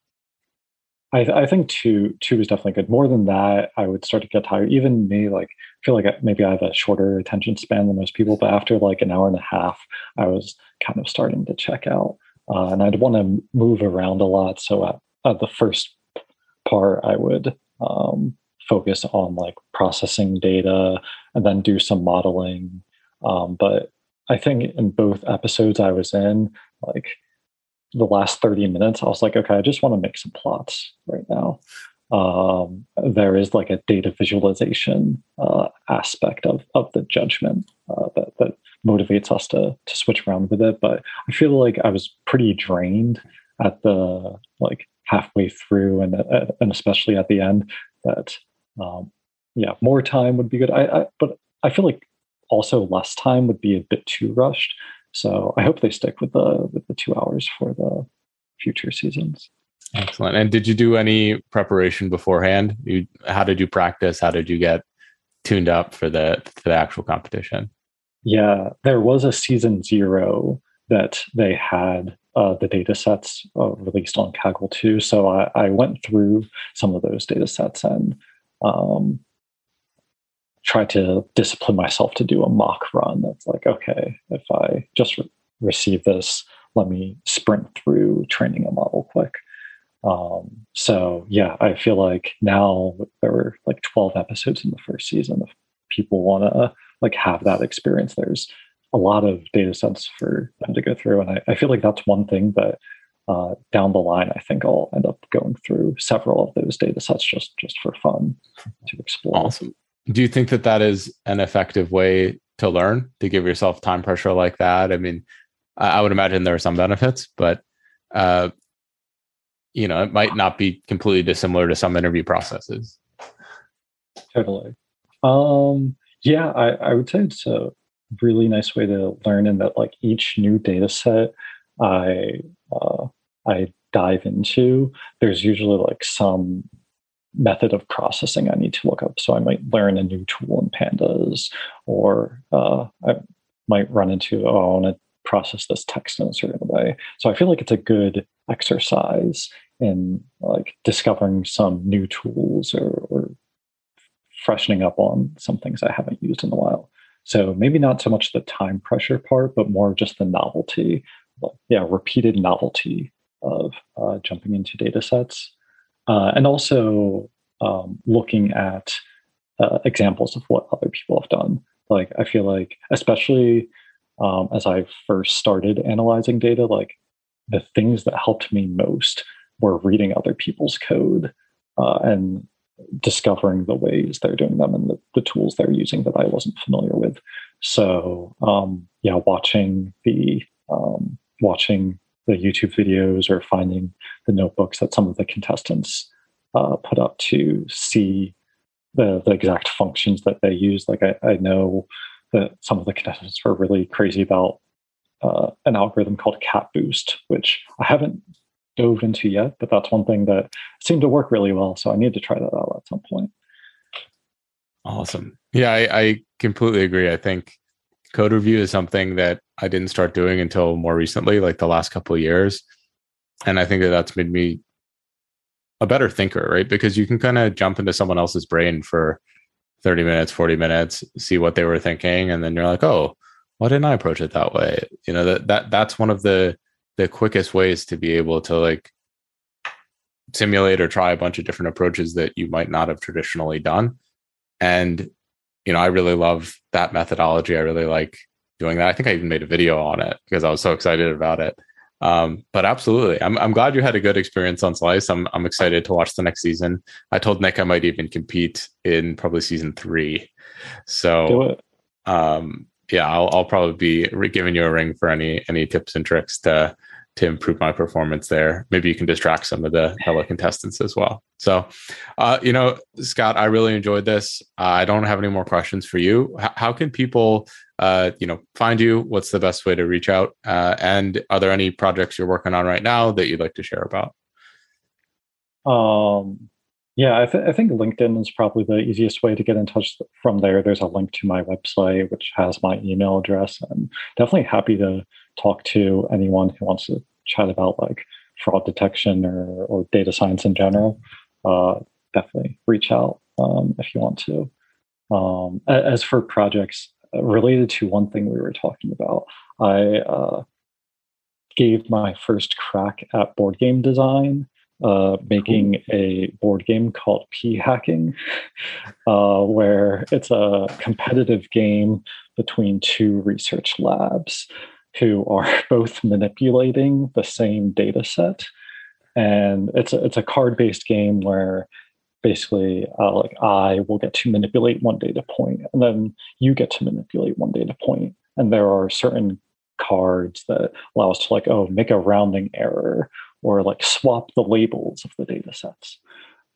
I, I think two two is definitely good. More than that, I would start to get tired. Even me, like feel like maybe I have a shorter attention span than most people, but after like an hour and a half, I was kind of starting to check out, uh, and I'd want to move around a lot. So at, at the first part, I would um, focus on like processing data and then do some modeling. Um, but I think in both episodes I was in, like the last 30 minutes, I was like, okay, I just want to make some plots right now. Um, there is like a data visualization uh, aspect of, of the judgment uh, that, that motivates us to, to switch around with it. But I feel like I was pretty drained at the like halfway through and uh, and especially at the end that um, yeah more time would be good. I, I but i feel like also less time would be a bit too rushed. So i hope they stick with the with the two hours for the future seasons. Excellent. And did you do any preparation beforehand? You how did you practice? How did you get tuned up for the for the actual competition? Yeah there was a season zero that they had uh, the data sets uh, released on Kaggle 2. So I, I, went through some of those data sets and um, tried to discipline myself to do a mock run. It's like, okay, if I just re- receive this, let me sprint through training a model quick. Um, so yeah, I feel like now there were like 12 episodes in the first season. If people want to like have that experience, there's a lot of data sets for them to go through. And I, I feel like that's one thing that uh, down the line, I think I'll end up going through several of those data sets just just for fun to explore. Awesome. Do you think that that is an effective way to learn to give yourself time pressure like that? I mean, I would imagine there are some benefits, but uh, you know, it might not be completely dissimilar to some interview processes. Totally. Um, yeah, I, I would say it's a really nice way to learn in that like each new data set I uh, I dive into, there's usually like some method of processing I need to look up. So I might learn a new tool in pandas, or uh, I might run into, oh, I want to process this text in a certain way. So I feel like it's a good exercise in like discovering some new tools or, or freshening up on some things I haven't used in a while. So maybe not so much the time pressure part, but more just the novelty, yeah, repeated novelty of uh, jumping into data sets. Uh, and also um, looking at uh, examples of what other people have done. Like, I feel like, especially um, as I first started analyzing data, like the things that helped me most were reading other people's code uh, and discovering the ways they're doing them and the, the, tools they're using that I wasn't familiar with. So um, yeah, watching the um, watching the YouTube videos or finding the notebooks that some of the contestants uh, put up to see the, the exact functions that they use. Like I, I know that some of the contestants were really crazy about uh, an algorithm called CatBoost, which I haven't dove into yet, but that's one thing that seemed to work really well. So I need to try that out at some point. Awesome. Yeah, I, I completely agree. I think code review is something that I didn't start doing until more recently, like the last couple of years. And I think that that's made me a better thinker, right? Because you can kind of jump into someone else's brain for 30 minutes, 40 minutes, see what they were thinking, and then you're like, oh, why didn't I approach it that way? You know, that that that's one of the the quickest ways to be able to like simulate or try a bunch of different approaches that you might not have traditionally done. And, you know, I really love that methodology. I really like doing that. I think I even made a video on it because I was so excited about it. Um, but absolutely, I'm I'm glad you had a good experience on Slice. I'm I'm excited to watch the next season. I told Nick I might even compete in probably season three. So, um, yeah, I'll I'll probably be giving you a ring for any any tips and tricks to to improve my performance there. Maybe you can distract some of the fellow contestants as well. So, uh, you know, Scott, I really enjoyed this. Uh, I don't have any more questions for you. H- how can people, uh, you know, find you? What's the best way to reach out? Uh, and are there any projects you're working on right now that you'd like to share about? Um, yeah, I, th- I think LinkedIn is probably the easiest way to get in touch from there. There's a link to my website, which has my email address. I'm definitely happy to talk to anyone who wants to chat about like fraud detection or, or data science in general, uh, definitely reach out um, if you want to. Um, as for projects related to one thing we were talking about, I uh, gave my first crack at board game design, uh, making a board game called P Hacking, uh, where it's a competitive game between two research labs who are both manipulating the same data set. And it's a, it's a card based game where basically uh, like I will get to manipulate one data point and then you get to manipulate one data point. And there are certain cards that allow us to like, oh, make a rounding error or like swap the labels of the data sets.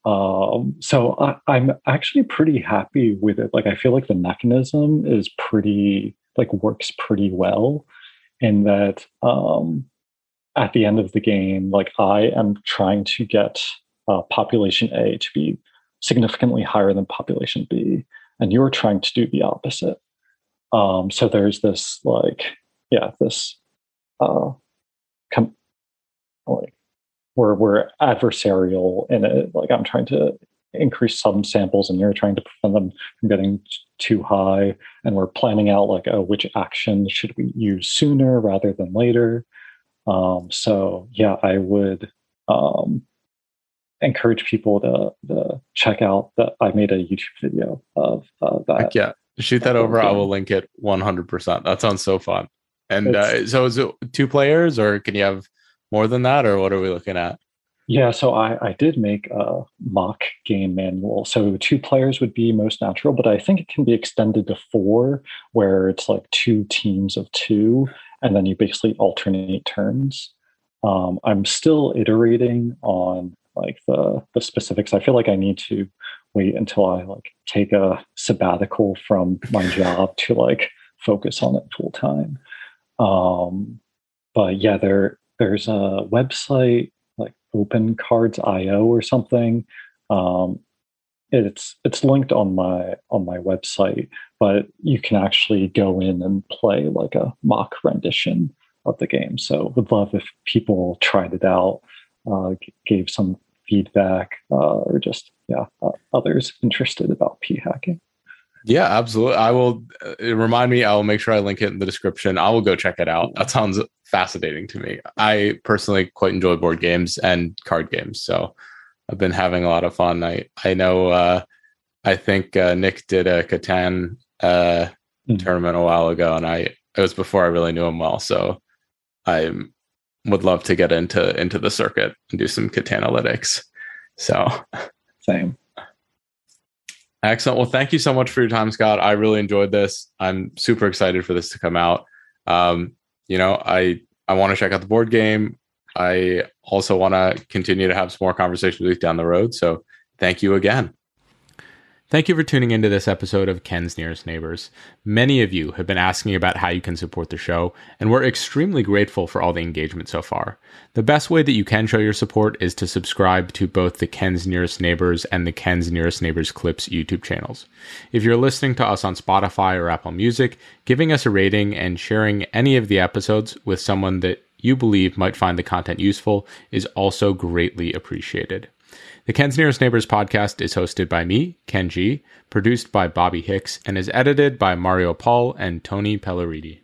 Um, so I, I'm actually pretty happy with it. Like I feel like the mechanism is pretty like works pretty well in that um, at the end of the game, like I am trying to get uh, population A to be significantly higher than population B, and you're trying to do the opposite. Um, so there's this like, yeah, this uh, com- like we're we're adversarial in it. Like I'm trying to increase some samples, and you're trying to prevent them from getting too high. And we're planning out like, oh, which action should we use sooner rather than later. Um, so yeah, I would um, encourage people to, to check out that I made a YouTube video of uh, that. Heck yeah, shoot that over. I will link it 100%. That sounds so fun. And uh, so is it two players or can you have more than that or what are we looking at? Yeah, so I, I did make a mock game manual. So two players would be most natural, but I think it can be extended to four, where it's like two teams of two, and then you basically alternate turns. Um, I'm still iterating on like the the specifics. I feel like I need to wait until I like take a sabbatical from my job to like focus on it full time. Um, but yeah, there there's a website like Open Cards IO or something. Um, it's it's linked on my on my website, but you can actually go in and play like a mock rendition of the game. So would love if people tried it out, uh, gave some feedback, uh, or just yeah, uh, others interested about p hacking. Yeah, absolutely. I will uh, remind me. I will make sure I link it in the description. I will go check it out. That sounds fascinating to me. I personally quite enjoy board games and card games, so I've been having a lot of fun. I I know. Uh, I think uh, Nick did a Catan uh, mm-hmm. tournament a while ago, and I it was before I really knew him well. So I would love to get into into the circuit and do some Catan analytics. So same. Excellent. Well, thank you so much for your time, Scott. I really enjoyed this. I'm super excited for this to come out. Um, you know, I I want to check out the board game. I also want to continue to have some more conversations with you down the road. So, thank you again. Thank you for tuning into this episode of Ken's Nearest Neighbors. Many of you have been asking about how you can support the show, and we're extremely grateful for all the engagement so far. The best way that you can show your support is to subscribe to both the Ken's Nearest Neighbors and the Ken's Nearest Neighbors Clips YouTube channels. If you're listening to us on Spotify or Apple Music, giving us a rating and sharing any of the episodes with someone that you believe might find the content useful is also greatly appreciated. The Ken's Nearest Neighbors podcast is hosted by me, Ken produced by Bobby Hicks, and is edited by Mario Paul and Tony Pelleriti.